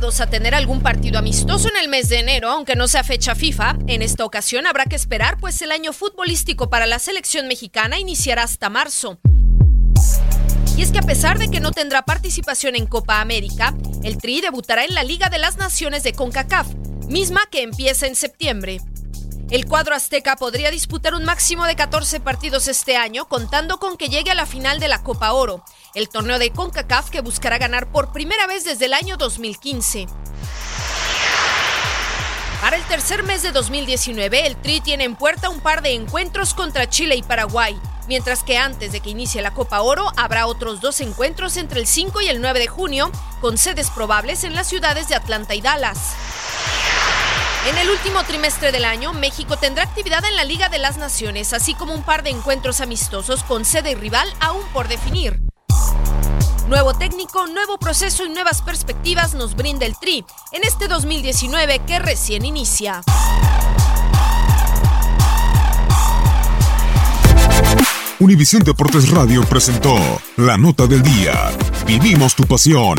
A tener algún partido amistoso en el mes de enero, aunque no sea fecha FIFA, en esta ocasión habrá que esperar, pues el año futbolístico para la selección mexicana iniciará hasta marzo. Y es que a pesar de que no tendrá participación en Copa América, el Tri debutará en la Liga de las Naciones de CONCACAF, misma que empieza en septiembre. El cuadro azteca podría disputar un máximo de 14 partidos este año, contando con que llegue a la final de la Copa Oro, el torneo de CONCACAF que buscará ganar por primera vez desde el año 2015. Para el tercer mes de 2019, el Tri tiene en puerta un par de encuentros contra Chile y Paraguay, mientras que antes de que inicie la Copa Oro habrá otros dos encuentros entre el 5 y el 9 de junio, con sedes probables en las ciudades de Atlanta y Dallas. En el último trimestre del año, México tendrá actividad en la Liga de las Naciones, así como un par de encuentros amistosos con sede y rival aún por definir. Nuevo técnico, nuevo proceso y nuevas perspectivas nos brinda el Tri en este 2019 que recién inicia. Univisión Deportes Radio presentó La Nota del Día. Vivimos tu pasión.